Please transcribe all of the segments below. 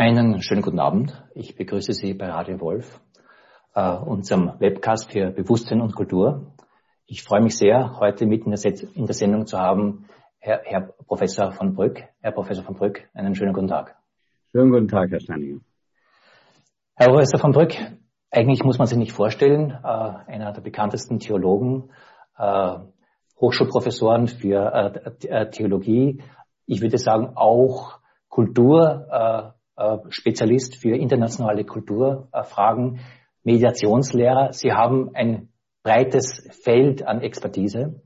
Einen schönen guten Abend. Ich begrüße Sie bei Radio Wolf, äh, unserem Webcast für Bewusstsein und Kultur. Ich freue mich sehr, heute mit in der, in der Sendung zu haben Herr, Herr, Professor von Brück. Herr Professor von Brück, einen schönen guten Tag. Schönen guten Tag, Herr Steininger. Herr Professor von Brück, eigentlich muss man sich nicht vorstellen, äh, einer der bekanntesten Theologen, äh, Hochschulprofessoren für äh, äh Theologie, ich würde sagen auch Kultur, äh, Spezialist für internationale Kulturfragen, Mediationslehrer. Sie haben ein breites Feld an Expertise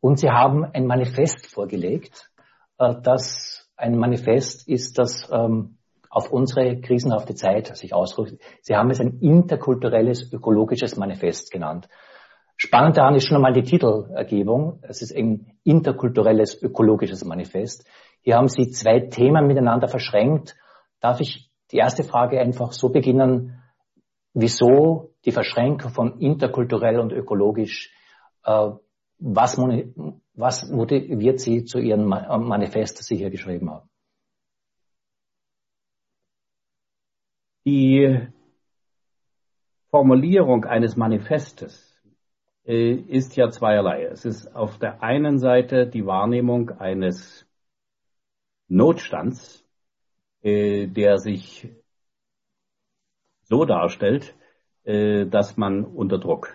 und Sie haben ein Manifest vorgelegt, äh, das ein Manifest ist, das ähm, auf unsere krisenhafte Zeit sich ausruft. Sie haben es ein interkulturelles ökologisches Manifest genannt. Spannend daran ist schon einmal die Titelergebung. Es ist ein interkulturelles ökologisches Manifest. Hier haben Sie zwei Themen miteinander verschränkt. Darf ich die erste Frage einfach so beginnen? Wieso die Verschränkung von interkulturell und ökologisch? Äh, was, was motiviert Sie zu Ihrem Manifest, das Sie hier geschrieben haben? Die Formulierung eines Manifestes äh, ist ja zweierlei. Es ist auf der einen Seite die Wahrnehmung eines Notstands, der sich so darstellt, äh, dass man unter Druck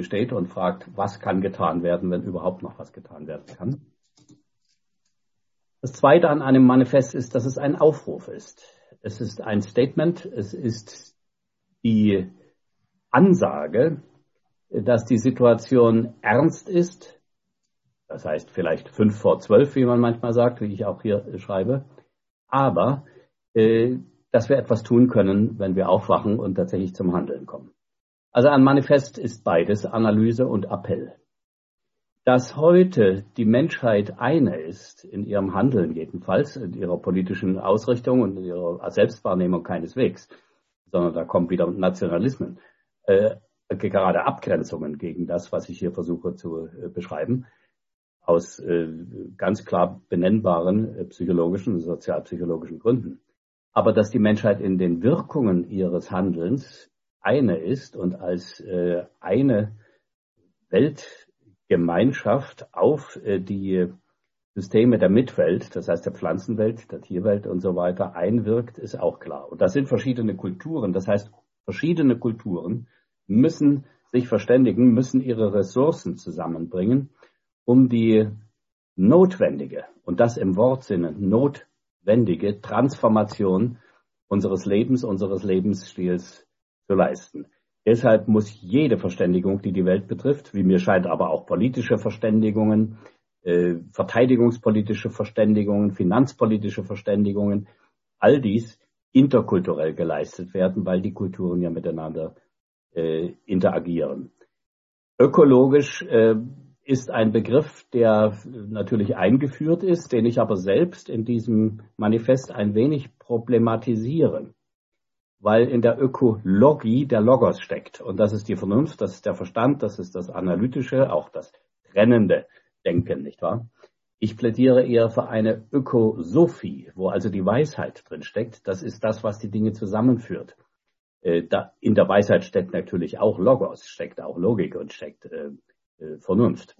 steht und fragt, was kann getan werden, wenn überhaupt noch was getan werden kann. Das Zweite an einem Manifest ist, dass es ein Aufruf ist. Es ist ein Statement, es ist die Ansage, dass die Situation ernst ist. Das heißt vielleicht fünf vor zwölf, wie man manchmal sagt, wie ich auch hier schreibe. Aber äh, dass wir etwas tun können, wenn wir aufwachen und tatsächlich zum Handeln kommen. Also ein Manifest ist beides, Analyse und Appell. Dass heute die Menschheit eine ist, in ihrem Handeln jedenfalls, in ihrer politischen Ausrichtung und in ihrer Selbstwahrnehmung keineswegs, sondern da kommen wieder Nationalismen. Äh, gerade Abgrenzungen gegen das, was ich hier versuche zu äh, beschreiben, aus äh, ganz klar benennbaren äh, psychologischen und sozialpsychologischen Gründen. Aber dass die Menschheit in den Wirkungen ihres Handelns eine ist und als eine Weltgemeinschaft auf die Systeme der Mitwelt, das heißt der Pflanzenwelt, der Tierwelt und so weiter einwirkt, ist auch klar. Und das sind verschiedene Kulturen. Das heißt, verschiedene Kulturen müssen sich verständigen, müssen ihre Ressourcen zusammenbringen, um die notwendige, und das im Wortsinne, notwendige Transformation unseres Lebens, unseres Lebensstils zu leisten. Deshalb muss jede Verständigung, die die Welt betrifft, wie mir scheint aber auch politische Verständigungen, äh, verteidigungspolitische Verständigungen, finanzpolitische Verständigungen, all dies interkulturell geleistet werden, weil die Kulturen ja miteinander äh, interagieren. Ökologisch äh, ist ein Begriff, der natürlich eingeführt ist, den ich aber selbst in diesem Manifest ein wenig problematisiere, weil in der Ökologie der Logos steckt. Und das ist die Vernunft, das ist der Verstand, das ist das Analytische, auch das trennende Denken, nicht wahr? Ich plädiere eher für eine Ökosophie, wo also die Weisheit drin steckt. Das ist das, was die Dinge zusammenführt. Äh, in der Weisheit steckt natürlich auch Logos, steckt auch Logik und steckt äh, Vernunft.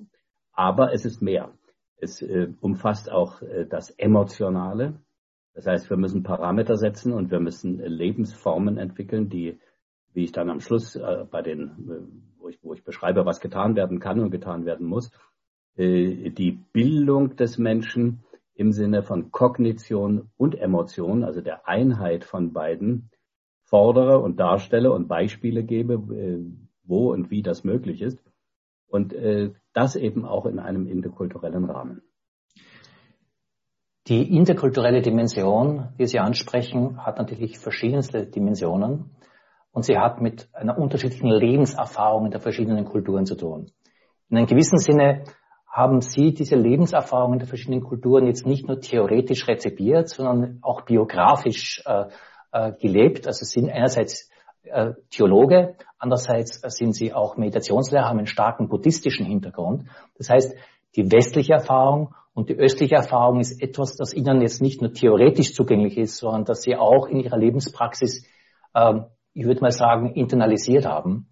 Aber es ist mehr. Es äh, umfasst auch äh, das Emotionale. Das heißt, wir müssen Parameter setzen und wir müssen äh, Lebensformen entwickeln, die, wie ich dann am Schluss äh, bei den, äh, wo, ich, wo ich beschreibe, was getan werden kann und getan werden muss, äh, die Bildung des Menschen im Sinne von Kognition und Emotion, also der Einheit von beiden, fordere und darstelle und Beispiele gebe, äh, wo und wie das möglich ist. Und äh, das eben auch in einem interkulturellen Rahmen. Die interkulturelle Dimension, die Sie ansprechen, hat natürlich verschiedenste Dimensionen und sie hat mit einer unterschiedlichen Lebenserfahrung in der verschiedenen Kulturen zu tun. In einem gewissen Sinne haben Sie diese Lebenserfahrungen der verschiedenen Kulturen jetzt nicht nur theoretisch rezipiert, sondern auch biografisch äh, äh, gelebt. Also sind einerseits Theologe, andererseits sind sie auch Meditationslehrer, haben einen starken buddhistischen Hintergrund. Das heißt, die westliche Erfahrung Und die östliche Erfahrung ist etwas, das ihnen jetzt nicht nur theoretisch zugänglich ist, sondern dass sie auch in ihrer Lebenspraxis, äh, ich würde mal sagen, internalisiert haben.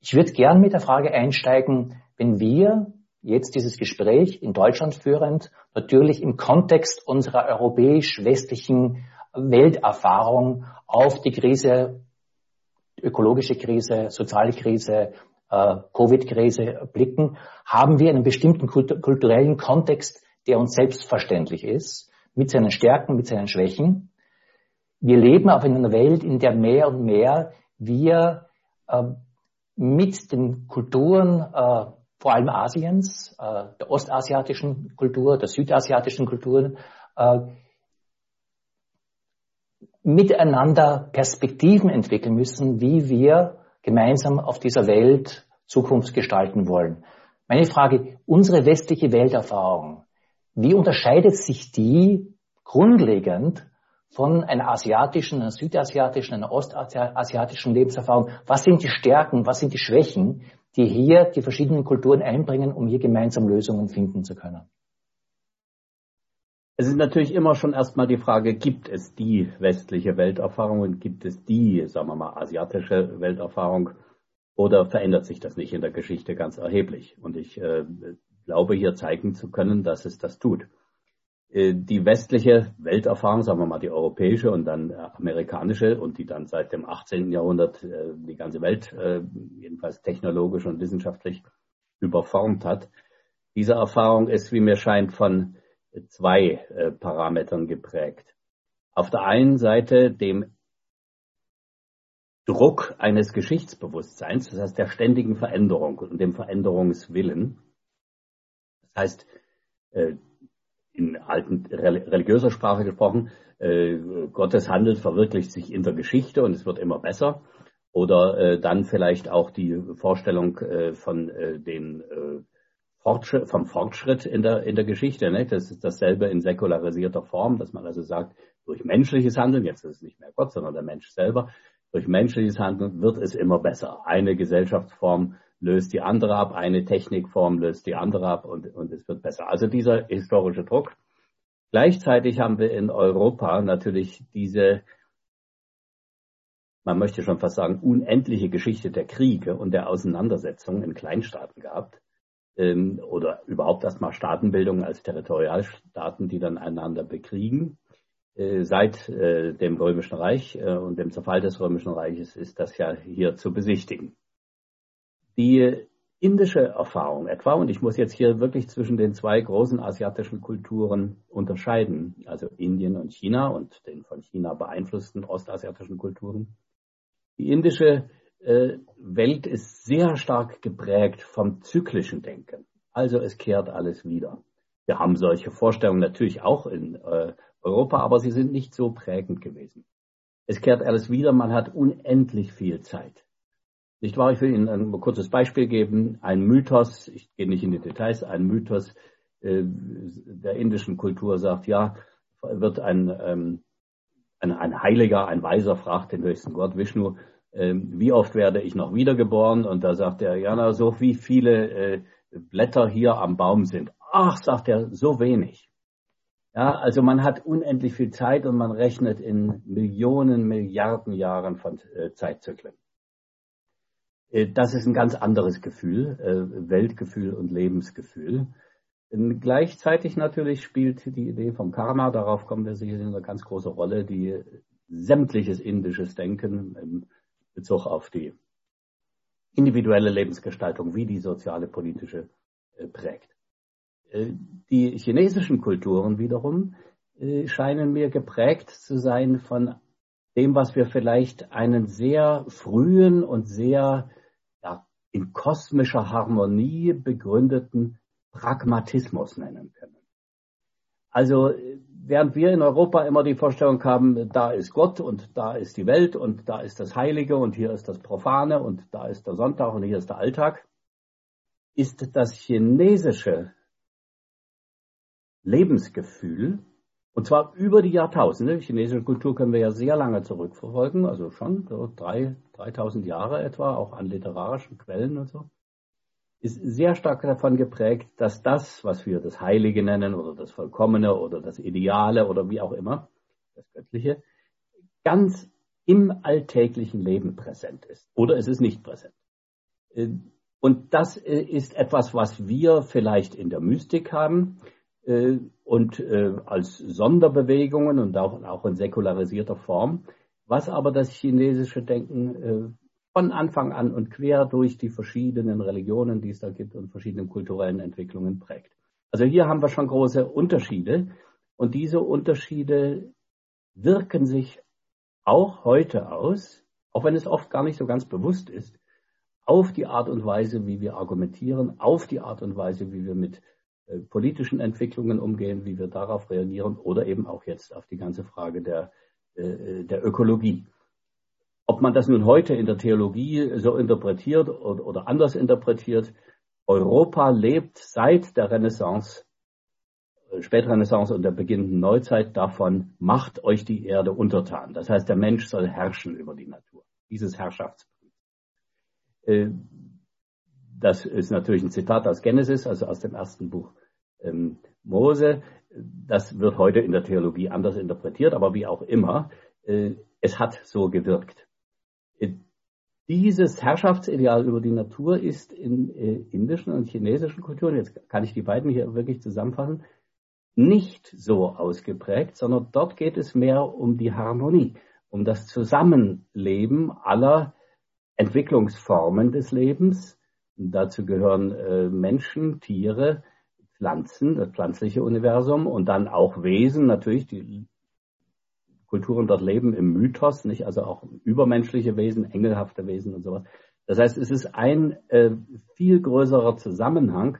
Ich würde gern mit der Frage einsteigen, wenn wir jetzt dieses Gespräch in Deutschland führend, natürlich im Kontext unserer europäisch-westlichen Welterfahrung auf die Krise, ökologische Krise, soziale Krise, äh, Covid-Krise blicken, haben wir einen bestimmten kulturellen Kontext, der uns selbstverständlich ist, mit seinen Stärken, mit seinen Schwächen. Wir leben aber in einer Welt, in der mehr und mehr wir äh, mit den Kulturen, äh, vor allem Asiens, äh, der ostasiatischen Kultur, der südasiatischen Kulturen, äh, miteinander Perspektiven entwickeln müssen, wie wir gemeinsam auf dieser Welt Zukunft gestalten wollen. Meine Frage, unsere westliche Welterfahrung, wie unterscheidet sich die grundlegend von einer asiatischen, einer südasiatischen, einer ostasiatischen Lebenserfahrung? Was sind die Stärken, was sind die Schwächen, die hier die verschiedenen Kulturen einbringen, um hier gemeinsam Lösungen finden zu können? Es ist natürlich immer schon erstmal die Frage, gibt es die westliche Welterfahrung und gibt es die, sagen wir mal, asiatische Welterfahrung oder verändert sich das nicht in der Geschichte ganz erheblich? Und ich äh, glaube hier zeigen zu können, dass es das tut. Äh, die westliche Welterfahrung, sagen wir mal die europäische und dann äh, amerikanische und die dann seit dem 18. Jahrhundert äh, die ganze Welt jedenfalls technologisch und wissenschaftlich überformt hat. Diese Erfahrung ist, wie mir scheint, von zwei Parametern geprägt. Auf der einen Seite dem Druck eines Geschichtsbewusstseins, das heißt der ständigen Veränderung und dem Veränderungswillen. Das heißt, äh, in alten religiöser Sprache gesprochen, äh, Gottes Handeln verwirklicht sich in der Geschichte und es wird immer besser. Oder äh, dann vielleicht auch die Vorstellung von den Fortschritt, vom Fortschritt in der, in der Geschichte. Ne? Das ist dasselbe in säkularisierter Form, dass man also sagt, durch menschliches Handeln, jetzt ist es nicht mehr Gott, sondern der Mensch selber, durch menschliches Handeln wird es immer besser. Eine Gesellschaftsform löst die andere ab, eine Technikform löst die andere ab und, und es wird besser. Also dieser historische Druck. Gleichzeitig haben wir in Europa natürlich diese, man möchte schon fast sagen, unendliche Geschichte der Kriege und der Auseinandersetzungen in Kleinstaaten gehabt. Ähm, oder überhaupt erstmal Staatenbildung als Territorialstaaten, die dann einander bekriegen. Äh, seit äh, dem Römischen Reich äh, und dem Zerfall des Römischen Reiches ist das ja hier zu besichtigen. Die indische Erfahrung etwa, und ich muss jetzt hier wirklich zwischen den zwei großen asiatischen Kulturen unterscheiden, also Indien und China und den von China beeinflussten ostasiatischen Kulturen. Die indische Welt ist sehr stark geprägt vom zyklischen Denken. Also es kehrt alles wieder. Wir haben solche Vorstellungen natürlich auch in äh, Europa, aber sie sind nicht so prägend gewesen. Es kehrt alles wieder, man hat unendlich viel Zeit. Nicht wahr? Ich will Ihnen ein kurzes Beispiel geben. Ein Mythos, ich gehe nicht in die Details, ein Mythos äh, der indischen Kultur sagt, ja, wird ein, ähm, ein, ein Heiliger, ein Weiser fragt den höchsten Gott, Vishnu, äh, wie oft werde ich noch wiedergeboren? Und da sagt er, ja, na, so wie viele äh, Blätter hier am Baum sind. Ach, sagt er, so wenig. Ja, also man hat unendlich viel Zeit und man rechnet in Millionen, Milliarden Jahren von äh, Zeitzyklen. Äh, das ist ein ganz anderes Gefühl, Weltgefühl und Lebensgefühl. Und gleichzeitig natürlich spielt die Idee vom Karma, darauf kommen wir sicher eine ganz große Rolle, die sämtliches indisches Denken im Bezug auf die individuelle Lebensgestaltung wie die soziale, politische äh, prägt. Äh, die chinesischen Kulturen wiederum äh, scheinen mir geprägt zu sein von dem, was wir vielleicht einen sehr frühen und sehr ja, in kosmischer Harmonie begründeten Pragmatismus nennen können. Also während wir in Europa immer die Vorstellung haben, da ist Gott und da ist die Welt und da ist das Heilige und hier ist das Profane und da ist der Sonntag und hier ist der Alltag, ist das chinesische Lebensgefühl, und zwar über die Jahrtausende. Chinesische Kultur können wir ja sehr lange zurückverfolgen, also schon so drei, 3000 Jahre etwa, auch an literarischen Quellen und so. Ist sehr stark davon geprägt, dass das, was wir das Heilige nennen oder das Vollkommene oder das Ideale oder wie auch immer, das Göttliche, ganz im alltäglichen Leben präsent ist. Oder es ist nicht präsent. Äh, und das äh, ist etwas, was wir vielleicht in der Mystik haben äh, und als Sonderbewegungen und auch in säkularisierter Form, was aber das chinesische Denken von Anfang an und quer durch die verschiedenen Religionen, die es da gibt und verschiedenen kulturellen Entwicklungen prägt. Also hier haben wir schon große Unterschiede und diese Unterschiede wirken sich auch heute aus, auch wenn es oft gar nicht so ganz bewusst ist, auf die Art und Weise, wie wir argumentieren, auf die Art und Weise, wie wir mit äh, politischen Entwicklungen umgehen, wie wir darauf reagieren oder eben auch jetzt auf die ganze Frage der, äh, der Ökologie. Ob man das nun heute in der Theologie so interpretiert oder, anders interpretiert, Europa lebt seit der Renaissance, äh, Spätrenaissance und der beginnenden Neuzeit davon, macht euch die Erde untertan. Das heißt, der Mensch soll herrschen über die Natur. Dieses Herrschaftsprinzip. Äh, das ist natürlich ein Zitat aus Genesis, also aus dem ersten Buch ähm, Mose. Das wird heute in der Theologie anders interpretiert, aber wie auch immer, äh, es hat so gewirkt. Dieses Herrschaftsideal über die Natur ist in äh, indischen und chinesischen Kulturen, jetzt kann ich die beiden hier wirklich zusammenfassen, nicht so ausgeprägt, sondern dort geht es mehr um die Harmonie, um das Zusammenleben aller Entwicklungsformen des Lebens. Und dazu gehören äh, Menschen, Tiere, Pflanzen, das pflanzliche Universum und dann auch Wesen, natürlich die Kulturen dort leben im Mythos, nicht? Also auch übermenschliche Wesen, engelhafte Wesen und sowas. Das heißt, es ist ein äh, viel größerer Zusammenhang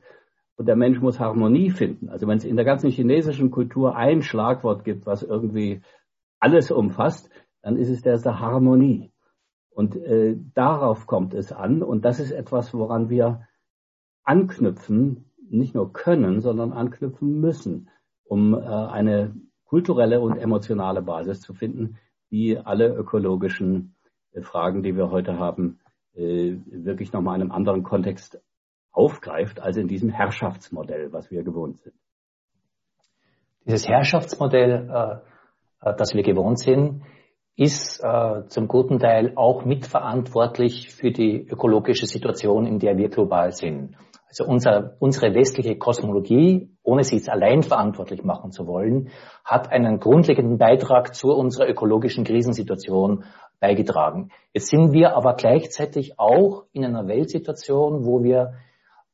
und der Mensch muss Harmonie finden. Also wenn es in der ganzen chinesischen Kultur ein Schlagwort gibt, was irgendwie alles umfasst, dann ist es der Harmonie. Und äh, darauf kommt es an und das ist etwas, woran wir anknüpfen, nicht nur können, sondern anknüpfen müssen, um äh, eine kulturelle und emotionale Basis zu finden, die alle ökologischen äh, Fragen, die wir heute haben, äh, wirklich nochmal in einem anderen Kontext aufgreift, als in diesem Herrschaftsmodell, was wir gewohnt sind. Dieses Herrschaftsmodell, äh, das wir gewohnt sind, ist zum guten Teil auch mitverantwortlich für die ökologische Situation, in der wir global sind. Also unser, unsere westliche Kosmologie, ohne sie jetzt allein verantwortlich machen zu wollen, hat einen grundlegenden Beitrag zu unserer ökologischen Krisensituation beigetragen. Jetzt sind wir aber gleichzeitig auch in einer Weltsituation, wo wir,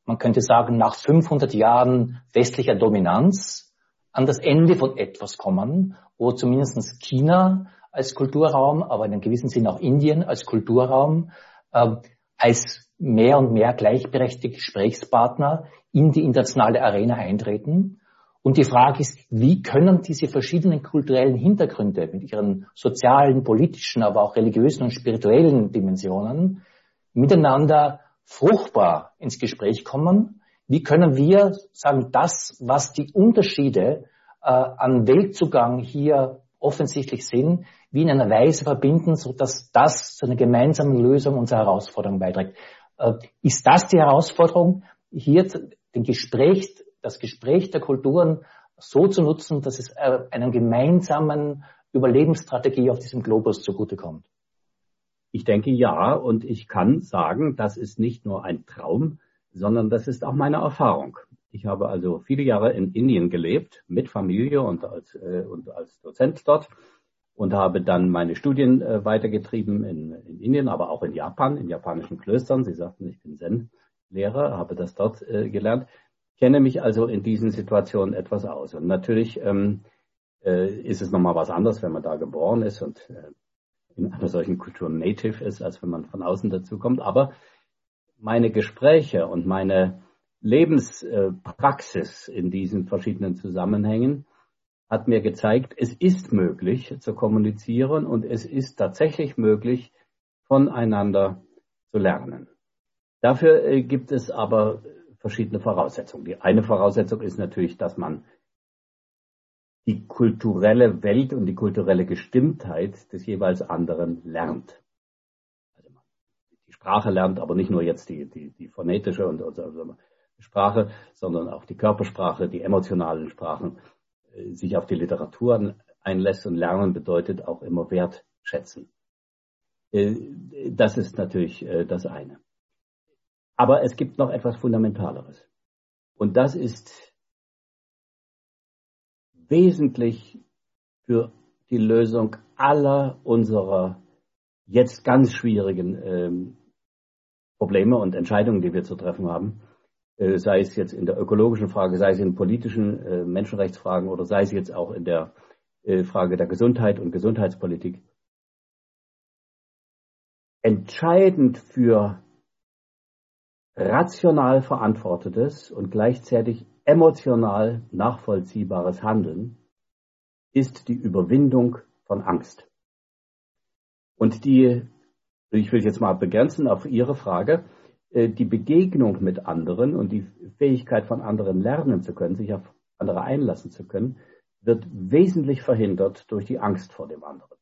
man könnte sagen, nach 500 Jahren westlicher Dominanz an das Ende von etwas kommen, wo zumindest China als Kulturraum, aber in einem gewissen Sinn auch Indien als Kulturraum äh, als mehr und mehr gleichberechtigte Gesprächspartner in die internationale Arena eintreten. Und die Frage ist, wie können diese verschiedenen kulturellen Hintergründe mit ihren sozialen, politischen, aber auch religiösen und spirituellen Dimensionen miteinander fruchtbar ins Gespräch kommen? Wie können wir sagen, das, was die Unterschiede äh, an Weltzugang hier offensichtlich sind, wie in einer Weise verbinden, so dass das zu einer gemeinsamen Lösung unserer Herausforderung beiträgt. Äh, ist das die Herausforderung, hier den Gespräch, das Gespräch der Kulturen so zu nutzen, dass es äh, einer gemeinsamen Überlebensstrategie auf diesem Globus zugutekommt? Ich denke ja, und ich kann sagen, das ist nicht nur ein Traum, sondern das ist auch meine Erfahrung. Ich habe also viele Jahre in Indien gelebt, mit Familie und als, äh, und als Dozent dort und habe dann meine Studien äh, weitergetrieben in, in, Indien, aber auch in Japan, in japanischen Klöstern. Sie sagten, ich bin Zen-Lehrer, habe das dort äh, gelernt, kenne mich also in diesen Situationen etwas aus. Und natürlich ähm, äh, ist es nochmal was anderes, wenn man da geboren ist und äh, in einer solchen Kultur native ist, als wenn man von außen dazu kommt. Aber meine Gespräche und meine Lebenspraxis in diesen verschiedenen Zusammenhängen hat mir gezeigt, es ist möglich zu kommunizieren und es ist tatsächlich möglich, voneinander zu lernen. Dafür äh, gibt es aber verschiedene Voraussetzungen. Die eine Voraussetzung ist natürlich, dass man die kulturelle Welt und die kulturelle Gestimmtheit des jeweils anderen lernt. Also Sprache lernt, aber nicht nur jetzt die, die, die phonetische und, und also Sprache, sondern auch die Körpersprache, die emotionalen Sprachen, sich auf die Literatur einlässt und lernen bedeutet auch immer wertschätzen. Äh, das ist natürlich äh, das eine. Aber es gibt noch etwas Fundamentaleres. Und das ist wesentlich für die Lösung aller unserer jetzt ganz schwierigen ähm, Probleme und Entscheidungen, die wir zu treffen haben, sei es jetzt in der ökologischen Frage, sei es in politischen äh, Menschenrechtsfragen oder sei es jetzt auch in der äh, Frage der Gesundheit und Gesundheitspolitik. Entscheidend für rational verantwortetes und gleichzeitig emotional nachvollziehbares Handeln ist die Überwindung von Angst. Und die, ich will jetzt mal begrenzen auf Ihre Frage, äh, die Begegnung mit anderen und die Fähigkeit von anderen lernen zu können, sich auf andere einlassen zu können, wird wesentlich verhindert durch die Angst vor dem anderen.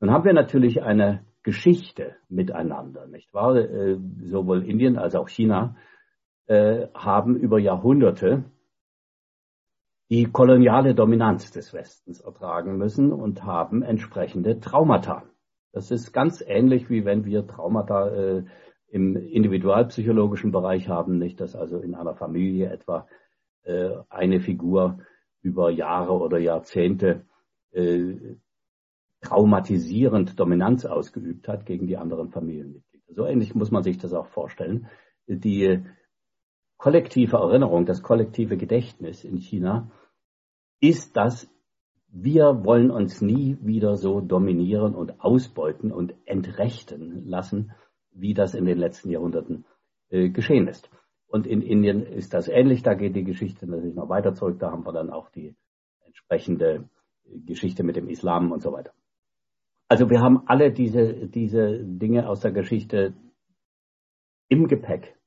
Nun haben wir natürlich eine Geschichte miteinander, nicht wahr? Äh, sowohl Indien als auch China äh, haben über Jahrhunderte die koloniale Dominanz des Westens ertragen müssen und haben entsprechende Traumata. Das ist ganz ähnlich wie wenn wir Traumata äh, im individualpsychologischen Bereich haben, nicht, dass also in einer Familie etwa äh, eine Figur über Jahre oder Jahrzehnte äh, traumatisierend Dominanz ausgeübt hat gegen die anderen Familienmitglieder. So ähnlich muss man sich das auch vorstellen. Die kollektive Erinnerung, das kollektive Gedächtnis in China ist, dass wir wollen uns nie wieder so dominieren und ausbeuten und entrechten lassen, wie das in den letzten Jahrhunderten äh, geschehen ist. Und in Indien ist das ähnlich. Da geht die Geschichte natürlich noch weiter zurück. Da haben wir dann auch die entsprechende Geschichte mit dem Islam und so weiter. Also wir haben alle diese, diese Dinge aus der Geschichte im Gepäck.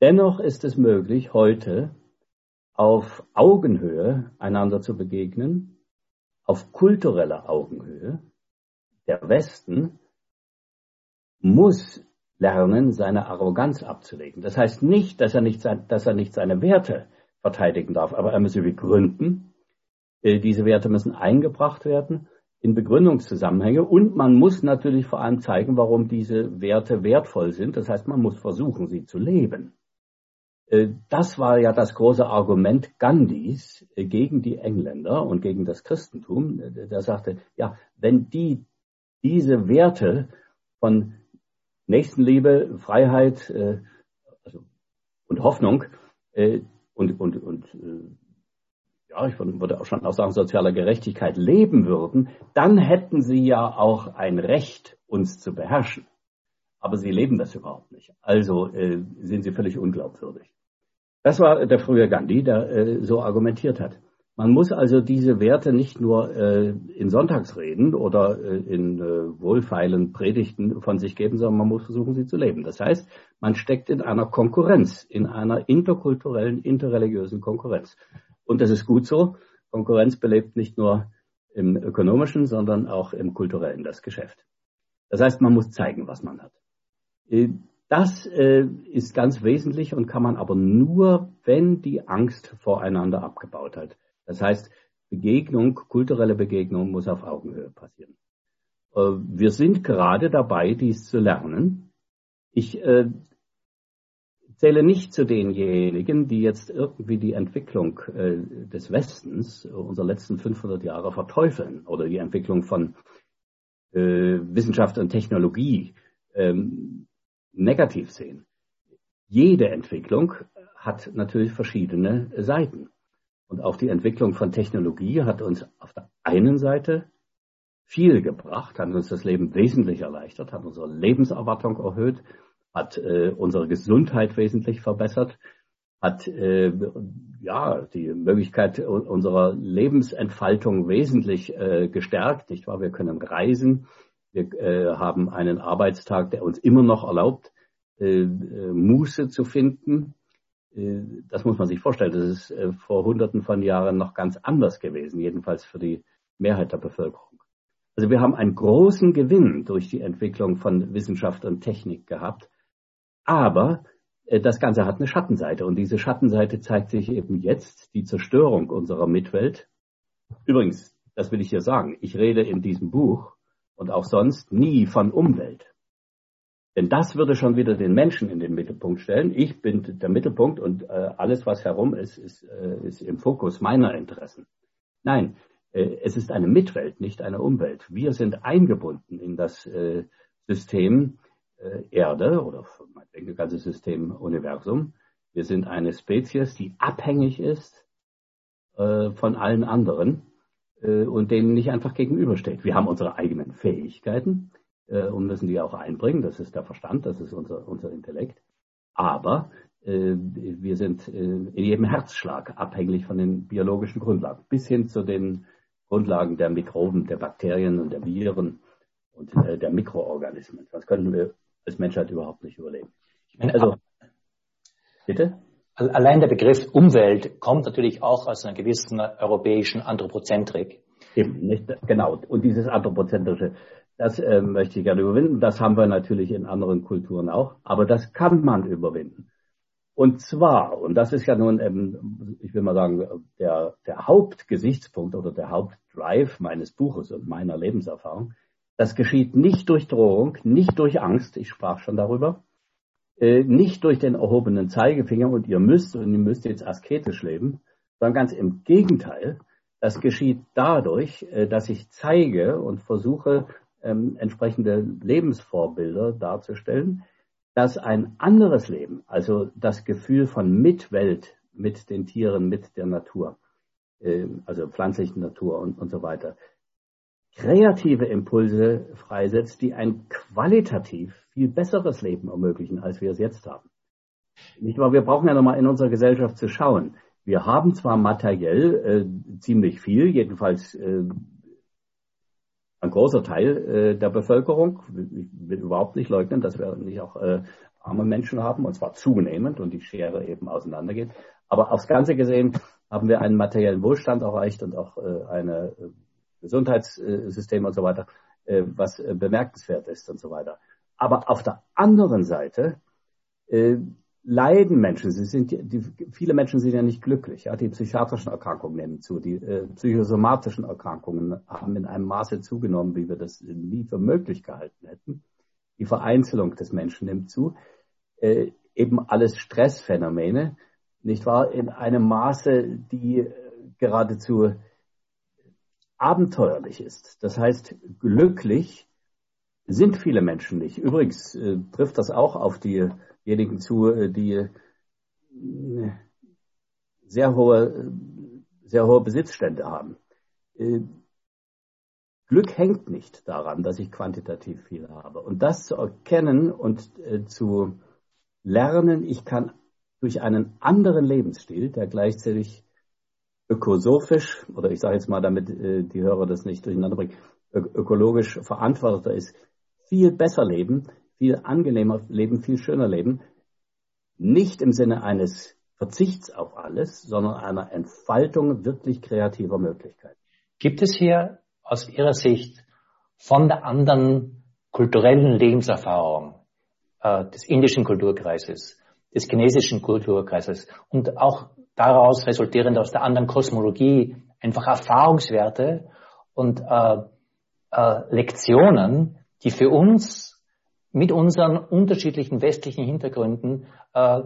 Dennoch ist es möglich, heute auf Augenhöhe einander zu begegnen, auf kultureller Augenhöhe. Der Westen muss lernen, seine Arroganz abzulegen. Das heißt nicht, dass er nicht, sein, dass er nicht seine Werte verteidigen darf, aber er muss sie begründen. Äh, diese Werte müssen eingebracht werden in Begründungszusammenhänge und man muss natürlich vor allem zeigen, warum diese Werte wertvoll sind. Das heißt, man muss versuchen, sie zu leben. Äh, das war ja das große Argument Gandhis äh, gegen die Engländer und gegen das Christentum. Der sagte, ja, wenn die diese Werte von Nächstenliebe, Freiheit äh, also, und Hoffnung äh, und, und, und äh, ja, ich würde auch schon auch sagen, sozialer Gerechtigkeit leben würden, dann hätten sie ja auch ein Recht, uns zu beherrschen. Aber sie leben das überhaupt nicht. Also äh, sind sie völlig unglaubwürdig. Das war der frühe Gandhi, der äh, so argumentiert hat. Man muss also diese Werte nicht nur äh, in Sonntagsreden oder äh, in äh, wohlfeilen Predigten von sich geben, sondern man muss versuchen, sie zu leben. Das heißt, man steckt in einer Konkurrenz, in einer interkulturellen, interreligiösen Konkurrenz. Und das ist gut so. Konkurrenz belebt nicht nur im ökonomischen, sondern auch im kulturellen das Geschäft. Das heißt, man muss zeigen, was man hat. Äh, das äh, ist ganz wesentlich und kann man aber nur, wenn die Angst voreinander abgebaut hat. Das heißt, Begegnung, kulturelle Begegnung muss auf Augenhöhe passieren. Äh, wir sind gerade dabei, dies zu lernen. Ich äh, zähle nicht zu denjenigen, die jetzt irgendwie die Entwicklung äh, des Westens unserer letzten 500 Jahre verteufeln oder die Entwicklung von Wissenschaft und Technologie ähm, negativ sehen. Jede Entwicklung hat natürlich verschiedene Seiten. Und auch die Entwicklung von Technologie hat uns auf der einen Seite viel gebracht, hat uns das Leben wesentlich erleichtert, hat unsere Lebenserwartung erhöht, hat äh, unsere Gesundheit wesentlich verbessert, hat äh, ja die Möglichkeit unserer Lebensentfaltung wesentlich äh, gestärkt. Nicht wahr? Wir können reisen, wir äh, haben einen Arbeitstag, der uns immer noch erlaubt, äh, äh Muße zu finden, das muss man sich vorstellen, das ist äh, vor hunderten von Jahren noch ganz anders gewesen, jedenfalls für die Mehrheit der Bevölkerung. Also wir haben einen großen Gewinn durch die Entwicklung von Wissenschaft und Technik gehabt. Aber äh, das Ganze hat eine Schattenseite und diese Schattenseite zeigt sich eben jetzt, die Zerstörung unserer Mitwelt. Übrigens, das will ich hier sagen, ich rede in diesem Buch und auch sonst nie von Umwelt. Denn das würde schon wieder den Menschen in den Mittelpunkt stellen. Ich bin der Mittelpunkt und äh, alles, was herum ist, ist, äh, ist im Fokus meiner Interessen. Nein, äh, es ist eine Mitwelt, nicht eine Umwelt. Wir sind eingebunden in das äh, System äh, Erde oder meinetwegen das ganze System Universum. Wir sind eine Spezies, die abhängig ist äh, von allen anderen und denen nicht einfach gegenübersteht. Wir haben unsere eigenen Fähigkeiten äh, und müssen die auch einbringen. Das ist der Verstand, das ist unser, unser Intellekt. Aber äh, wir sind äh, in jedem Herzschlag abhängig von den biologischen Grundlagen, bis hin zu den Grundlagen der Mikroben, der Bakterien und der Viren und äh, der Mikroorganismen. Das könnten wir als Menschheit überhaupt nicht überleben. Also, bitte? Allein der Begriff Umwelt kommt natürlich auch aus einer gewissen europäischen Anthropozentrik. Eben, nicht, genau. Und dieses Anthropozentrische, das äh, möchte ich gerne überwinden. Das haben wir natürlich in anderen Kulturen auch. Aber das kann man überwinden. Und zwar, und das ist ja nun, ähm, ich will mal sagen, der, der Hauptgesichtspunkt oder der Hauptdrive meines Buches und meiner Lebenserfahrung, das geschieht nicht durch Drohung, nicht durch Angst, ich sprach schon darüber, äh, nicht durch den erhobenen Zeigefinger und ihr müsst und ihr müsst jetzt asketisch leben, sondern ganz im Gegenteil. Das geschieht dadurch, äh, dass ich zeige und versuche, ähm, entsprechende Lebensvorbilder darzustellen, dass ein anderes Leben, also das Gefühl von Mitwelt mit den Tieren, mit der Natur, äh, also pflanzlichen Natur und, und so weiter, kreative Impulse freisetzt, die ein qualitativ viel besseres Leben ermöglichen, als wir es jetzt haben. Nicht wahr? Wir brauchen ja nochmal in unserer Gesellschaft zu schauen. Wir haben zwar materiell äh, ziemlich viel, jedenfalls äh, ein großer Teil äh, der Bevölkerung. Ich will überhaupt nicht leugnen, dass wir nicht auch äh, arme Menschen haben, und zwar zunehmend und die Schere eben auseinandergeht. Aber aufs Ganze gesehen haben wir einen materiellen Wohlstand erreicht und auch äh, eine äh, Gesundheitssystem und so weiter, äh, was äh, bemerkenswert ist und so weiter. Aber auf der anderen Seite leiden Menschen. Sie sind, die, viele Menschen sind ja nicht glücklich. Ja? Die psychiatrischen Erkrankungen nehmen zu. Die äh, psychosomatischen Erkrankungen haben in einem Maße zugenommen, wie wir das nie für möglich gehalten hätten. Die Vereinzelung des Menschen nimmt zu. Äh, eben alles Stressphänomene, nicht wahr? In einem Maße, die äh, geradezu abenteuerlich ist. Das heißt, glücklich sind viele Menschen nicht. Übrigens äh, trifft das auch auf diejenigen zu, äh, die äh, sehr hohe, sehr hohe Besitzstände haben. Äh, Glück hängt nicht daran, dass ich quantitativ viel habe. Und das zu erkennen und zu lernen, ich kann durch einen anderen Lebensstil, der gleichzeitig ökosophisch, oder ich sage jetzt mal, damit die Hörer das nicht durcheinander bringen, ökologisch verantworteter ist, viel besser leben, viel angenehmer leben, viel schöner leben. Nicht im Sinne eines Verzichts auf alles, sondern einer Entfaltung wirklich kreativer Möglichkeiten. Gibt es hier aus Ihrer Sicht von der anderen kulturellen Lebenserfahrung äh, des indischen Kulturkreises, des chinesischen Kulturkreises und auch daraus resultierend aus der anderen Kosmologie einfach Erfahrungswerte und äh, äh, Lektionen, die für uns mit unseren unterschiedlichen westlichen Hintergründen äh,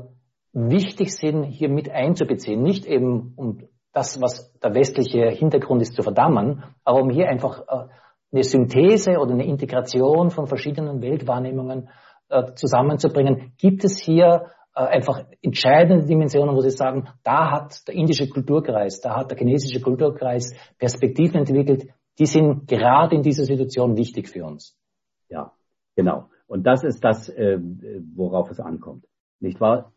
wichtig sind, hier mit einzubeziehen. Nicht eben um das, was der westliche Hintergrund ist, zu verdammen, aber um hier einfach äh, eine Synthese oder eine Integration von verschiedenen Weltwahrnehmungen äh, zusammenzubringen. Gibt es hier äh, einfach entscheidende Dimensionen, wo Sie sagen, da hat der indische Kulturkreis, da hat der chinesische Kulturkreis Perspektiven entwickelt, die sind gerade in dieser Situation wichtig für uns. Ja, genau. Und das ist das, äh, worauf es ankommt. Nicht wahr?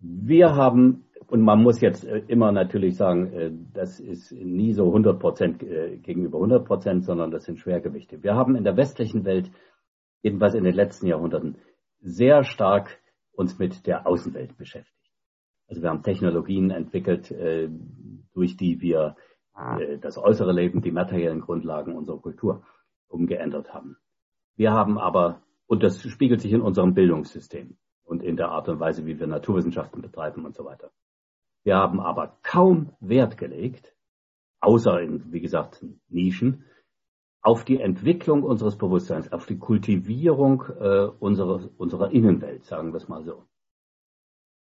Wir haben, und man muss jetzt äh, immer natürlich sagen, das ist nie so 100 Prozent gegenüber 100 Prozent, sondern das sind Schwergewichte. Wir haben in der westlichen Welt, jedenfalls in den letzten Jahrhunderten, sehr stark uns mit der Außenwelt beschäftigt. Also wir haben Technologien entwickelt, äh, durch die wir äh, das äußere Leben, die materiellen Grundlagen unserer Kultur umgeändert haben. Wir haben aber, und das spiegelt sich in unserem Bildungssystem und in der Art und Weise, wie wir Naturwissenschaften betreiben und so weiter. Wir haben aber kaum Wert gelegt, außer in, wie gesagt, Nischen, auf die Entwicklung unseres Bewusstseins, auf die Kultivierung äh, unserer, unserer Innenwelt, sagen wir es mal so.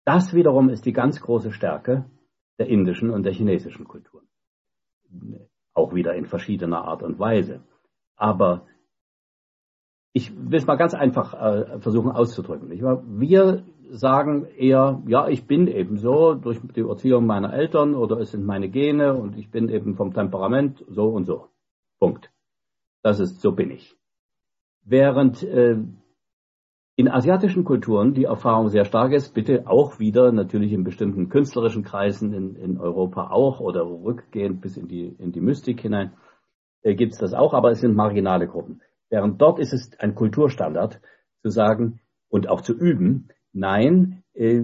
Das wiederum ist die ganz große Stärke der indischen und der chinesischen Kulturen. Auch wieder in verschiedener Art und Weise. Aber ich will es mal ganz einfach äh, versuchen auszudrücken. Wir sagen eher, ja, ich bin eben so durch die Erziehung meiner Eltern oder es sind meine Gene und ich bin eben vom Temperament so und so. Punkt. Das ist, so bin ich. Während äh, in asiatischen Kulturen die Erfahrung sehr stark ist, bitte auch wieder natürlich in bestimmten künstlerischen Kreisen in, in Europa auch oder rückgehend bis in die, in die Mystik hinein, äh, gibt es das auch, aber es sind marginale Gruppen. Während dort ist es ein Kulturstandard zu sagen und auch zu üben, nein, äh,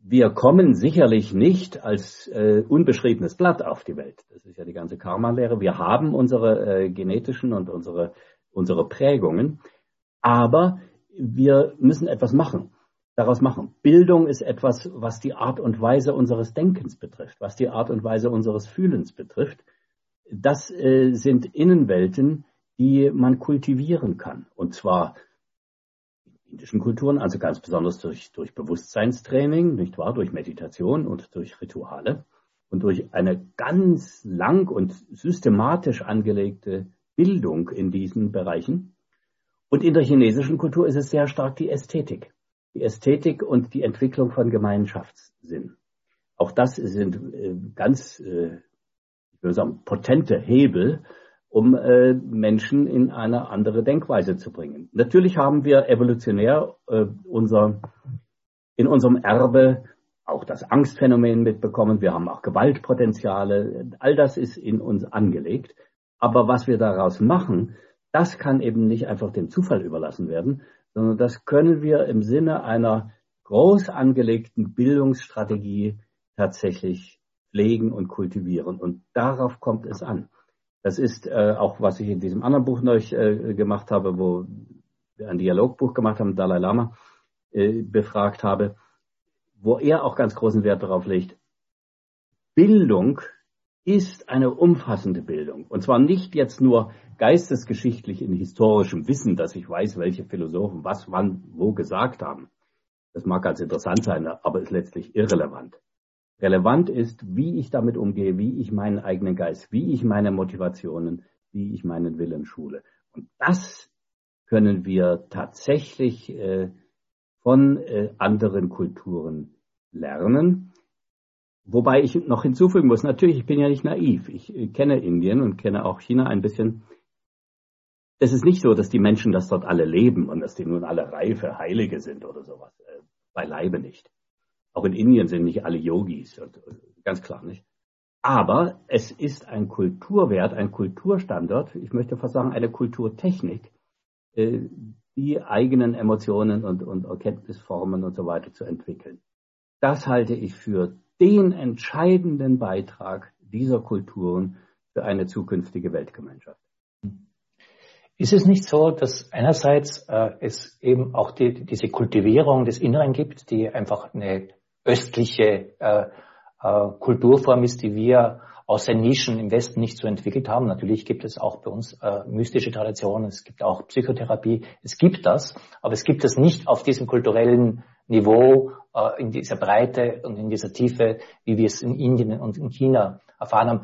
wir kommen sicherlich nicht als äh, unbeschriebenes Blatt auf die Welt. Das ist ja die ganze Karma-Lehre. Wir haben unsere äh, genetischen und unsere, unsere Prägungen, aber wir müssen etwas machen, daraus machen. Bildung ist etwas, was die Art und Weise unseres Denkens betrifft, was die Art und Weise unseres Fühlens betrifft. Das äh, sind Innenwelten, die man kultivieren kann. Und zwar in indischen Kulturen, also ganz besonders durch, durch Bewusstseinstraining, nicht wahr, durch Meditation und durch Rituale und durch eine ganz lang und systematisch angelegte Bildung in diesen Bereichen. Und in der chinesischen Kultur ist es sehr stark die Ästhetik. Die Ästhetik und die Entwicklung von Gemeinschaftssinn. Auch das sind äh, ganz, äh, ich würde sagen, potente Hebel, um äh, Menschen in eine andere Denkweise zu bringen. Natürlich haben wir evolutionär unser, in unserem Erbe auch das Angstphänomen mitbekommen. Wir haben auch Gewaltpotenziale. All das ist in uns angelegt. Aber was wir daraus machen, das kann eben nicht einfach dem Zufall überlassen werden, sondern das können wir im Sinne einer groß angelegten Bildungsstrategie tatsächlich pflegen und kultivieren. Und darauf kommt es an. Das ist äh, auch, was ich in diesem anderen Buch neu äh, gemacht habe, wo wir ein Dialogbuch gemacht haben, Dalai Lama äh, befragt habe, wo er auch ganz großen Wert darauf legt. Bildung ist eine umfassende Bildung. Und zwar nicht jetzt nur geistesgeschichtlich in historischem Wissen, dass ich weiß, welche Philosophen was wann wo gesagt haben. Das mag ganz interessant sein, aber ist letztlich irrelevant. Relevant ist, wie ich damit umgehe, wie ich meinen eigenen Geist, wie ich meine Motivationen, wie ich meinen Willen schule. Und das können wir tatsächlich äh, von äh, anderen Kulturen lernen. Wobei ich noch hinzufügen muss, natürlich, ich bin ja nicht naiv. Ich äh, kenne Indien und kenne auch China ein bisschen es ist nicht so, dass die Menschen das dort alle leben und dass die nun alle reife Heilige sind oder sowas. Äh, beileibe nicht. Auch in Indien sind nicht alle Yogis, ganz klar nicht. Aber es ist ein Kulturwert, ein Kulturstandard, ich möchte fast sagen eine Kulturtechnik, äh, die eigenen Emotionen und, und Erkenntnisformen und so weiter zu entwickeln. Das halte ich für den entscheidenden Beitrag dieser Kulturen für eine zukünftige Weltgemeinschaft. Ist es nicht so, dass einerseits äh, es eben auch die, diese Kultivierung des Inneren gibt, die einfach eine östliche äh, äh, Kulturform ist, die wir aus den Nischen im Westen nicht so entwickelt haben. Natürlich gibt es auch bei uns äh, mystische Traditionen, es gibt auch Psychotherapie, es gibt das, aber es gibt es nicht auf diesem kulturellen Niveau, äh, in dieser Breite und in dieser Tiefe, wie wir es in Indien und in China erfahren haben.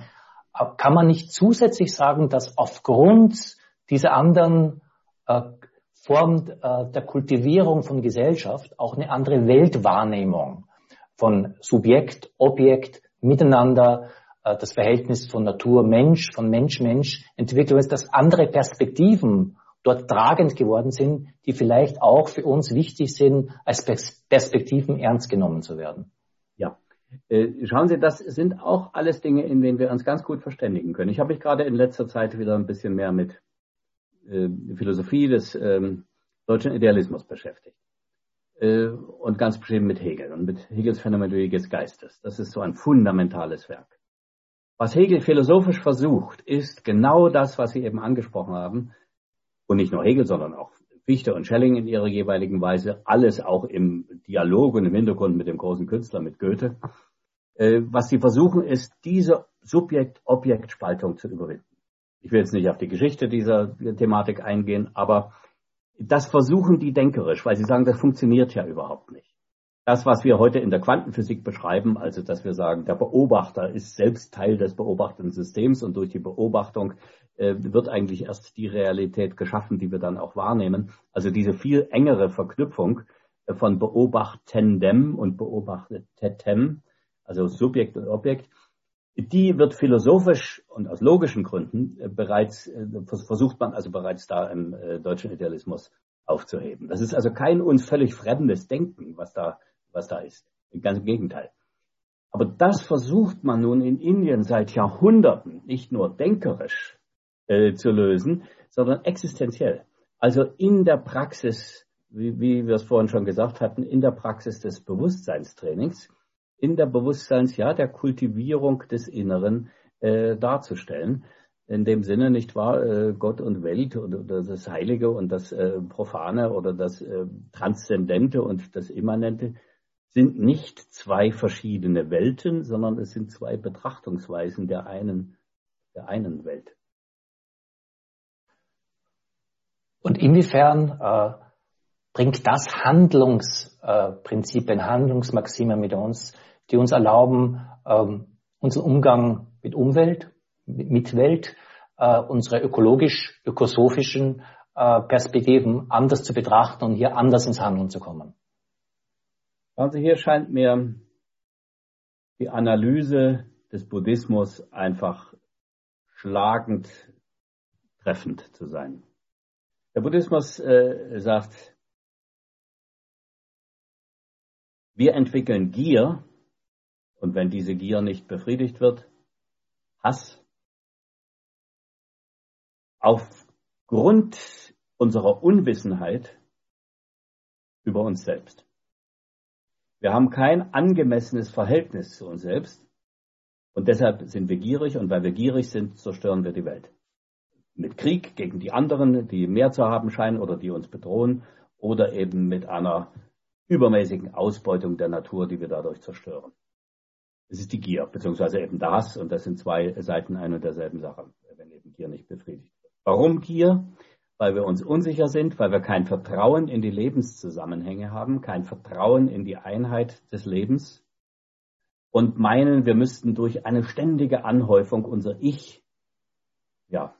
Aber kann man nicht zusätzlich sagen, dass aufgrund diese anderen äh, Form äh, der Kultivierung von Gesellschaft auch eine andere Weltwahrnehmung von Subjekt, Objekt, Miteinander, äh, das Verhältnis von Natur, Mensch, von Mensch, Mensch Entwicklung ist, dass andere Perspektiven dort tragend geworden sind, die vielleicht auch für uns wichtig sind, als Perspektiven ernst genommen zu werden. Ja, äh, schauen Sie, das sind auch alles Dinge, in denen wir uns ganz gut verständigen können. Ich habe mich gerade in letzter Zeit wieder ein bisschen mehr mit äh, Philosophie des ähm, deutschen Idealismus beschäftigt. Äh, und ganz bestimmt mit Hegel und mit Hegels Phänomenologie des Geistes. Das ist so ein fundamentales Werk. Was Hegel philosophisch versucht, ist genau das, was Sie eben angesprochen haben. Und nicht nur Hegel, sondern auch Fichte und Schelling in ihrer jeweiligen Weise. Alles auch im Dialog und im Hintergrund mit dem großen Künstler, mit Goethe. Äh, was sie versuchen, ist, diese Subjekt-Objekt-Spaltung zu überwinden. Ich will jetzt nicht auf die Geschichte dieser Thematik eingehen, aber das versuchen die denkerisch, weil sie sagen, das funktioniert ja überhaupt nicht. Das, was wir heute in der Quantenphysik beschreiben, also dass wir sagen, der Beobachter ist selbst Teil des beobachtenden Systems und durch die Beobachtung äh, wird eigentlich erst die Realität geschaffen, die wir dann auch wahrnehmen. Also diese viel engere Verknüpfung äh, von Beobachtendem und Beobachtetem, also Subjekt und Objekt, die wird philosophisch und aus logischen Gründen äh, bereits, äh, versucht man also bereits da im äh, deutschen Idealismus aufzuheben. Das ist also kein uns völlig fremdes Denken, was da, was da ist. Ganz im Gegenteil. Aber das versucht man nun in Indien seit Jahrhunderten nicht nur denkerisch äh, zu lösen, sondern existenziell. Also in der Praxis, wie, wie wir es vorhin schon gesagt hatten, in der Praxis des Bewusstseinstrainings in der Bewusstseins, ja, der Kultivierung des Inneren äh, darzustellen. In dem Sinne, nicht wahr, äh, Gott und Welt oder, das Heilige und das äh, Profane oder das äh, Transzendente und das Immanente sind nicht zwei verschiedene Welten, sondern es sind zwei Betrachtungsweisen der einen, der einen Welt. Und inwiefern äh, bringt das Handlungsprinzipien, Handlungsmaxime mit uns die uns erlauben, ähm, unseren Umgang mit Umwelt, mit Welt, äh, unsere ökologisch-ökosophischen äh, Perspektiven anders zu betrachten und hier anders ins Handeln zu kommen. Also hier scheint mir die Analyse des Buddhismus einfach schlagend treffend zu sein. Der Buddhismus äh, sagt, wir entwickeln Gier, und wenn diese Gier nicht befriedigt wird, Hass. Aufgrund unserer Unwissenheit über uns selbst. Wir haben kein angemessenes Verhältnis zu uns selbst und deshalb sind wir gierig und weil wir gierig sind, zerstören wir die Welt. Mit Krieg gegen die anderen, die mehr zu haben scheinen oder die uns bedrohen oder eben mit einer übermäßigen Ausbeutung der Natur, die wir dadurch zerstören. Es ist die Gier, beziehungsweise eben das, und das sind zwei Seiten ein und derselben Sache, wenn eben Gier nicht befriedigt wird. Warum Gier? Weil wir uns unsicher sind, weil wir kein Vertrauen in die Lebenszusammenhänge haben, kein Vertrauen in die Einheit des Lebens und meinen, wir müssten durch eine ständige Anhäufung unser Ich ja,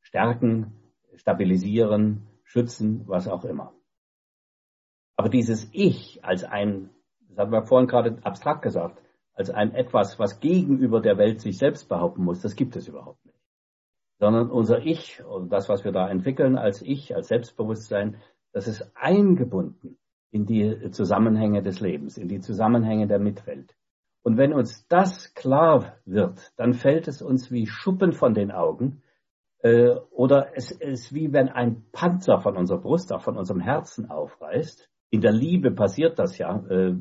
stärken, stabilisieren, schützen, was auch immer. Aber dieses Ich als ein, das haben wir vorhin gerade abstrakt gesagt, als ein etwas, was gegenüber der Welt sich selbst behaupten muss, das gibt es überhaupt nicht. Sondern unser Ich und das, was wir da entwickeln als Ich, als Selbstbewusstsein, das ist eingebunden in die Zusammenhänge des Lebens, in die Zusammenhänge der Mitwelt. Und wenn uns das klar wird, dann fällt es uns wie Schuppen von den Augen, äh, oder es ist wie wenn ein Panzer von unserer Brust, auch von unserem Herzen aufreißt. In der Liebe passiert das ja äh,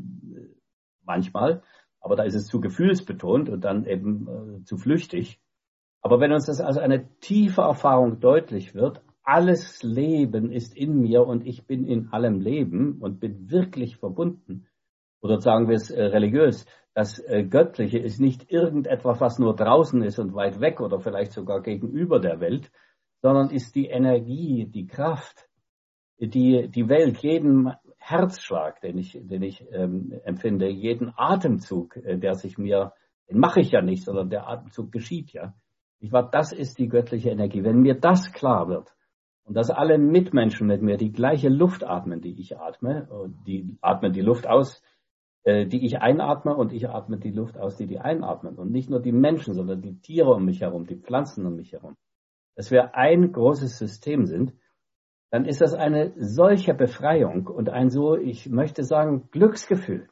manchmal, aber da ist es zu gefühlsbetont und dann eben äh, zu flüchtig. Aber wenn uns das als eine tiefe Erfahrung deutlich wird, alles Leben ist in mir und ich bin in allem Leben und bin wirklich verbunden. Oder sagen wir es äh, religiös, das äh, Göttliche ist nicht irgendetwas, was nur draußen ist und weit weg oder vielleicht sogar gegenüber der Welt, sondern ist die Energie, die Kraft, die die Welt, jeden Herzschlag, den ich, den ich ähm, empfinde, jeden Atemzug, äh, der sich mir, den mache ich ja nicht, sondern der Atemzug geschieht ja. Ich war, das ist die göttliche Energie. Wenn mir das klar wird und dass alle Mitmenschen mit mir die gleiche Luft atmen, die ich atme, die atmen die Luft aus, äh, die ich einatme und ich atme die Luft aus, die die einatmen. Und nicht nur die Menschen, sondern die Tiere um mich herum, die Pflanzen um mich herum. Dass wir ein großes System sind, dann ist das eine solche Befreiung und ein so, ich möchte sagen, Glücksgefühl.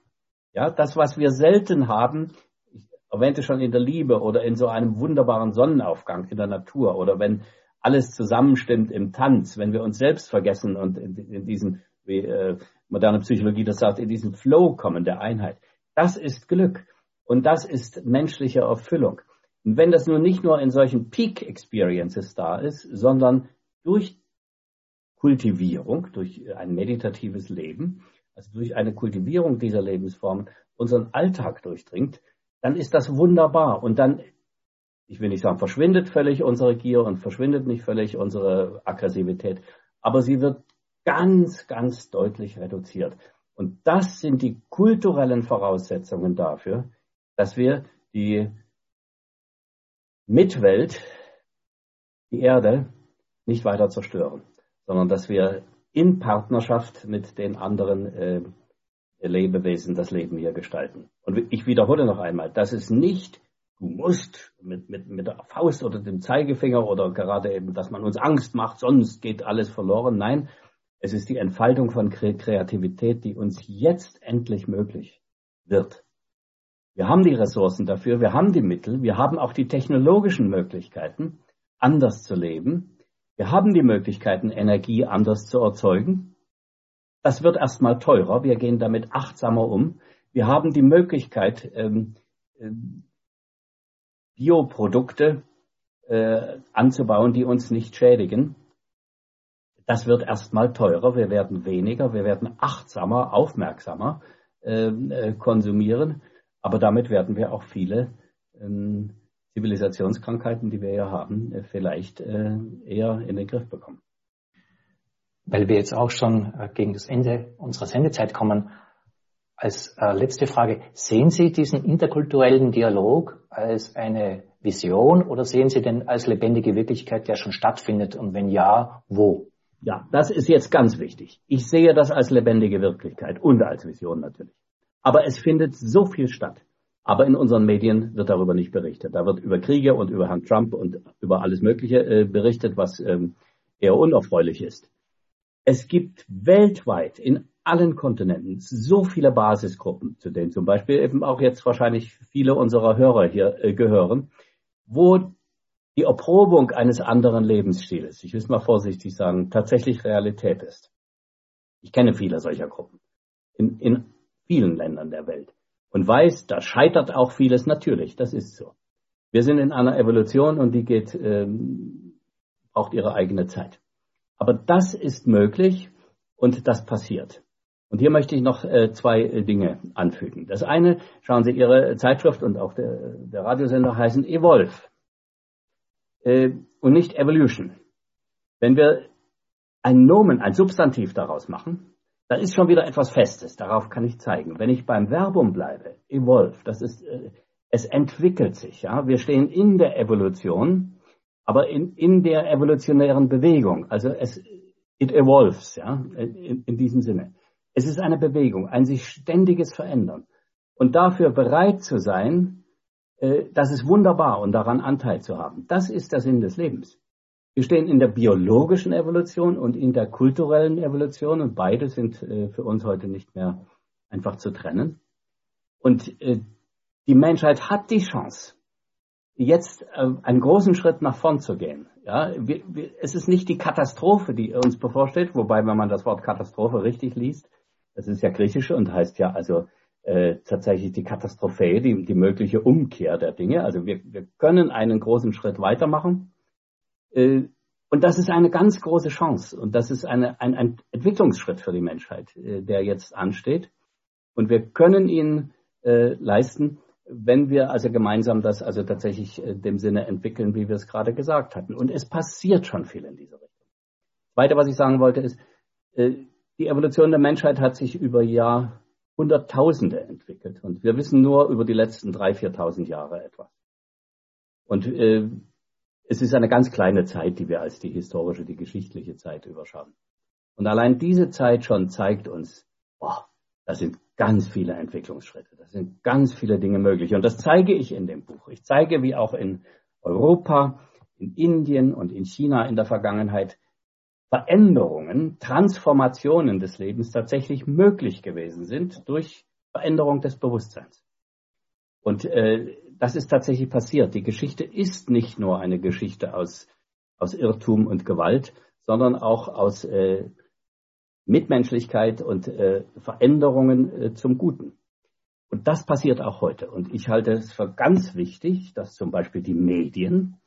Ja, das, was wir selten haben, ich erwähnte schon in der Liebe oder in so einem wunderbaren Sonnenaufgang in der Natur oder wenn alles zusammenstimmt im Tanz, wenn wir uns selbst vergessen und in, in diesen, wie äh, moderne Psychologie das sagt, in diesen Flow kommen der Einheit. Das ist Glück und das ist menschliche Erfüllung. Und wenn das nun nicht nur in solchen Peak Experiences da ist, sondern durch Kultivierung, durch ein meditatives Leben, also durch eine Kultivierung dieser Lebensformen unseren Alltag durchdringt, dann ist das wunderbar. Und dann, ich will nicht sagen, verschwindet völlig unsere Gier und verschwindet nicht völlig unsere Aggressivität, aber sie wird ganz, ganz deutlich reduziert. Und das sind die kulturellen Voraussetzungen dafür, dass wir die Mitwelt, die Erde, nicht weiter zerstören, sondern dass wir in Partnerschaft mit den anderen äh, Lebewesen das Leben hier gestalten. Und ich wiederhole noch einmal, das ist nicht, du musst mit, mit, mit der Faust oder dem Zeigefinger oder gerade eben, dass man uns Angst macht, sonst geht alles verloren. Nein, es ist die Entfaltung von Kreativität, die uns jetzt endlich möglich wird. Wir haben die Ressourcen dafür, wir haben die Mittel, wir haben auch die technologischen Möglichkeiten, anders zu leben. Wir haben die Möglichkeiten, Energie anders zu erzeugen. Das wird erstmal teurer. Wir gehen damit achtsamer um. Wir haben die Möglichkeit, ähm, äh, Bioprodukte äh, anzubauen, die uns nicht schädigen. Das wird erstmal teurer. Wir werden weniger, wir werden achtsamer, aufmerksamer äh, äh konsumieren. Aber damit werden wir auch viele ähm, Zivilisationskrankheiten, die wir ja haben, äh, vielleicht äh, eher in den Griff bekommen. Weil wir jetzt auch schon äh, gegen das Ende unserer Sendezeit kommen, als letzte Frage, sehen Sie diesen interkulturellen Dialog als eine Vision oder sehen Sie den als lebendige Wirklichkeit, der schon stattfindet und wenn ja, wo? Ja, das ist jetzt ganz wichtig. Ich sehe das als lebendige Wirklichkeit und als Vision natürlich. Aber es findet so viel statt. Aber in unseren Medien wird darüber nicht berichtet. Da wird über Kriege und über Herrn Trump und über alles Mögliche äh, berichtet, was ähm, eher unerfreulich ist. Es gibt weltweit in allen Kontinenten so viele Basisgruppen, zu denen zum Beispiel eben auch jetzt wahrscheinlich viele unserer Hörer hier äh, gehören, wo die Erprobung eines anderen Lebensstils, ich will es mal vorsichtig sagen, tatsächlich Realität ist. Ich kenne viele solcher Gruppen. In, in vielen Ländern der Welt und weiß, da scheitert auch vieles natürlich, das ist so. Wir sind in einer Evolution und die geht, ähm, braucht ihre eigene Zeit. Aber das ist möglich und das passiert. Und hier möchte ich noch äh, zwei äh, Dinge anfügen. Das eine, schauen Sie, Ihre Zeitschrift und auch der, der Radiosender heißen Evolve äh, und nicht Evolution. Wenn wir ein Nomen, ein Substantiv daraus machen, da ist schon wieder etwas Festes, darauf kann ich zeigen. Wenn ich beim Verbum bleibe, evolve, das ist, äh, es entwickelt sich, ja. Wir stehen in der Evolution, aber in, in der evolutionären Bewegung. Also es, it evolves, ja, in, in diesem Sinne. Es ist eine Bewegung, ein sich ständiges Verändern. Und dafür bereit zu sein, äh, das ist wunderbar und daran Anteil zu haben. Das ist der Sinn des Lebens. Wir stehen in der biologischen Evolution und in der kulturellen Evolution und beide sind äh, für uns heute nicht mehr einfach zu trennen. Und äh, die Menschheit hat die Chance, jetzt äh, einen großen Schritt nach vorn zu gehen. Ja, wir, wir, es ist nicht die Katastrophe, die uns bevorsteht, wobei, wenn man das Wort Katastrophe richtig liest, das ist ja griechisch und heißt ja also äh, tatsächlich die Katastrophe, die, die mögliche Umkehr der Dinge. Also wir, wir können einen großen Schritt weitermachen und das ist eine ganz große Chance und das ist eine, ein, ein Entwicklungsschritt für die Menschheit, äh, der jetzt ansteht. Und wir können ihn äh, leisten, wenn wir also gemeinsam das also tatsächlich äh, dem Sinne entwickeln, wie wir es gerade gesagt hatten. Und es passiert schon viel in dieser Richtung. Weiter, was ich sagen wollte, ist, äh, die Evolution der Menschheit hat sich über Jahrhunderttausende entwickelt. Und wir wissen nur über die letzten drei, viertausend Jahre etwas. Und äh, es ist eine ganz kleine Zeit, die wir als die historische, die geschichtliche Zeit überschauen. Und allein diese Zeit schon zeigt uns, boah, da sind ganz viele Entwicklungsschritte, da sind ganz viele Dinge möglich. Und das zeige ich in dem Buch. Ich zeige, wie auch in Europa, in Indien und in China in der Vergangenheit Veränderungen, Transformationen des Lebens tatsächlich möglich gewesen sind durch Veränderung des Bewusstseins. Und äh, das ist tatsächlich passiert. Die Geschichte ist nicht nur eine Geschichte aus, aus Irrtum und Gewalt, sondern auch aus äh, Mitmenschlichkeit und äh, Veränderungen äh, zum Guten. Und das passiert auch heute. Und ich halte es für ganz wichtig, dass zum Beispiel die Medien,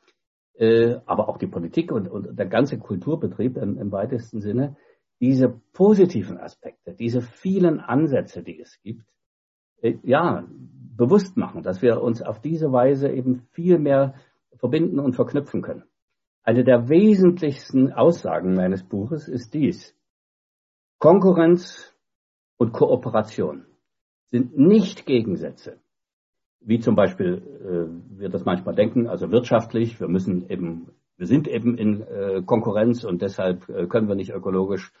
äh, aber auch die Politik und, und der ganze Kulturbetrieb im, im weitesten Sinne diese positiven Aspekte, diese vielen Ansätze, die es gibt, äh, ja, bewusst machen, dass wir uns auf diese Weise eben viel mehr verbinden und verknüpfen können. Eine der wesentlichsten Aussagen meines Buches ist dies. Konkurrenz und Kooperation sind nicht Gegensätze, wie zum Beispiel äh, wir das manchmal denken, also wirtschaftlich, wir müssen eben, wir sind eben in äh, Konkurrenz und deshalb äh, können wir nicht ökologisch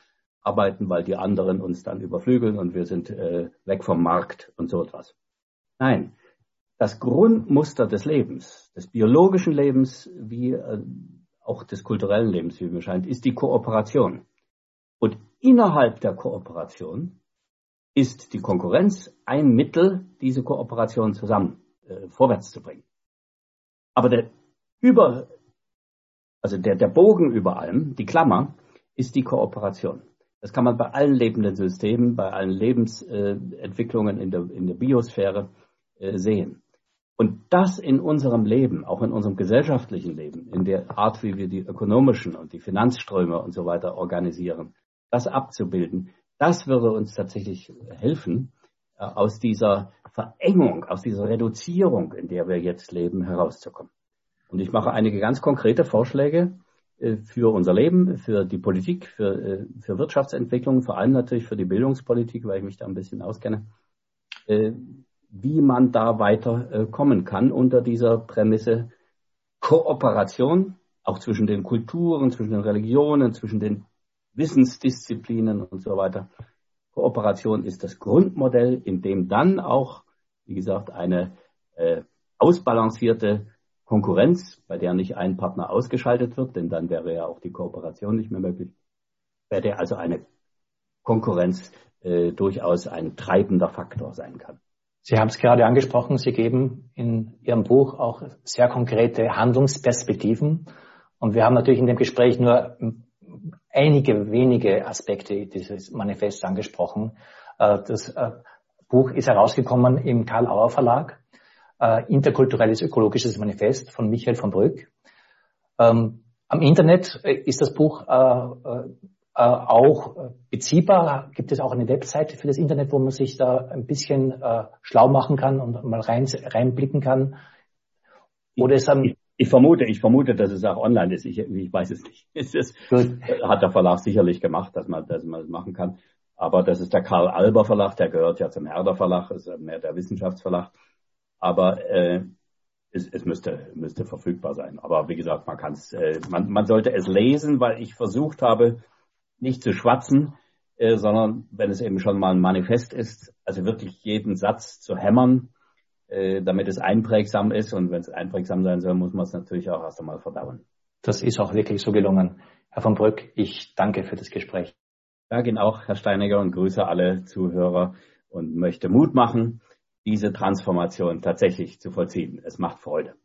arbeiten, weil die anderen uns dann überflügeln und wir sind äh, weg vom Markt und so etwas. Nein, das Grundmuster des Lebens, des biologischen Lebens wie äh, auch des kulturellen Lebens, wie mir scheint, ist die Kooperation. Und innerhalb der Kooperation ist die Konkurrenz ein Mittel, diese Kooperation zusammen äh, vorwärts zu bringen. Aber der über, also der, der Bogen über allem, die Klammer, ist die Kooperation. Das kann man bei allen lebenden Systemen, bei allen Lebensentwicklungen äh, in, der, in der Biosphäre sehen. Und das in unserem Leben, auch in unserem gesellschaftlichen Leben, in der Art, wie wir die ökonomischen und die Finanzströme und so weiter organisieren, das abzubilden, das würde uns tatsächlich helfen, äh, aus dieser Verengung, aus dieser Reduzierung, in der wir jetzt leben, herauszukommen. Und ich mache einige ganz konkrete Vorschläge äh, für unser Leben, für die Politik, für, äh, für Wirtschaftsentwicklung, vor allem natürlich für die Bildungspolitik, weil ich mich da ein bisschen auskenne, wie man da weiterkommen kann unter dieser Prämisse Kooperation, auch zwischen den Kulturen, zwischen den Religionen, zwischen den Wissensdisziplinen und so weiter. Kooperation ist das Grundmodell, in dem dann auch, wie gesagt, eine äh, ausbalancierte Konkurrenz, bei der nicht ein Partner ausgeschaltet wird, denn dann wäre ja auch die Kooperation nicht mehr möglich, bei der also eine Konkurrenz äh, durchaus ein treibender Faktor sein kann. Sie haben es gerade angesprochen, Sie geben in Ihrem Buch auch sehr konkrete Handlungsperspektiven. Und wir haben natürlich in dem Gespräch nur einige wenige Aspekte dieses Manifests angesprochen. Äh, das äh, Buch ist herausgekommen im Karl Auer Verlag, äh, Interkulturelles ökologisches Manifest von Michael von Brück. Ähm, am Internet ist das Buch auch beziehbar. Gibt es auch eine Webseite für das Internet, wo man sich da ein bisschen schlau machen kann und mal rein, reinblicken kann? Oder ist am ich vermute, ich vermute, dass es auch online ist. Ich, ich weiß es nicht. Es ist, hat der Verlag sicherlich gemacht, dass man, dass man das machen kann. Aber das ist der Karl Alber Verlag, der gehört ja zum Herder Verlag, ist mehr der Wissenschaftsverlag. Aber äh, es, es müsste, müsste verfügbar sein. Aber wie gesagt, man kann es, äh, man, man sollte es lesen, weil ich versucht habe, nicht zu schwatzen, äh, sondern wenn es eben schon mal ein Manifest ist, also wirklich jeden Satz zu hämmern äh, damit es einprägsam ist. Und wenn es einprägsam sein soll, muss man es natürlich auch erst einmal verdauen. Das ist auch wirklich so gelungen. Herr von Brück, ich danke für das Gespräch. Danke Ihnen auch, Herr Steinegger, und grüße alle Zuhörer und möchte Mut machen, diese Transformation tatsächlich zu vollziehen. Es macht Freude.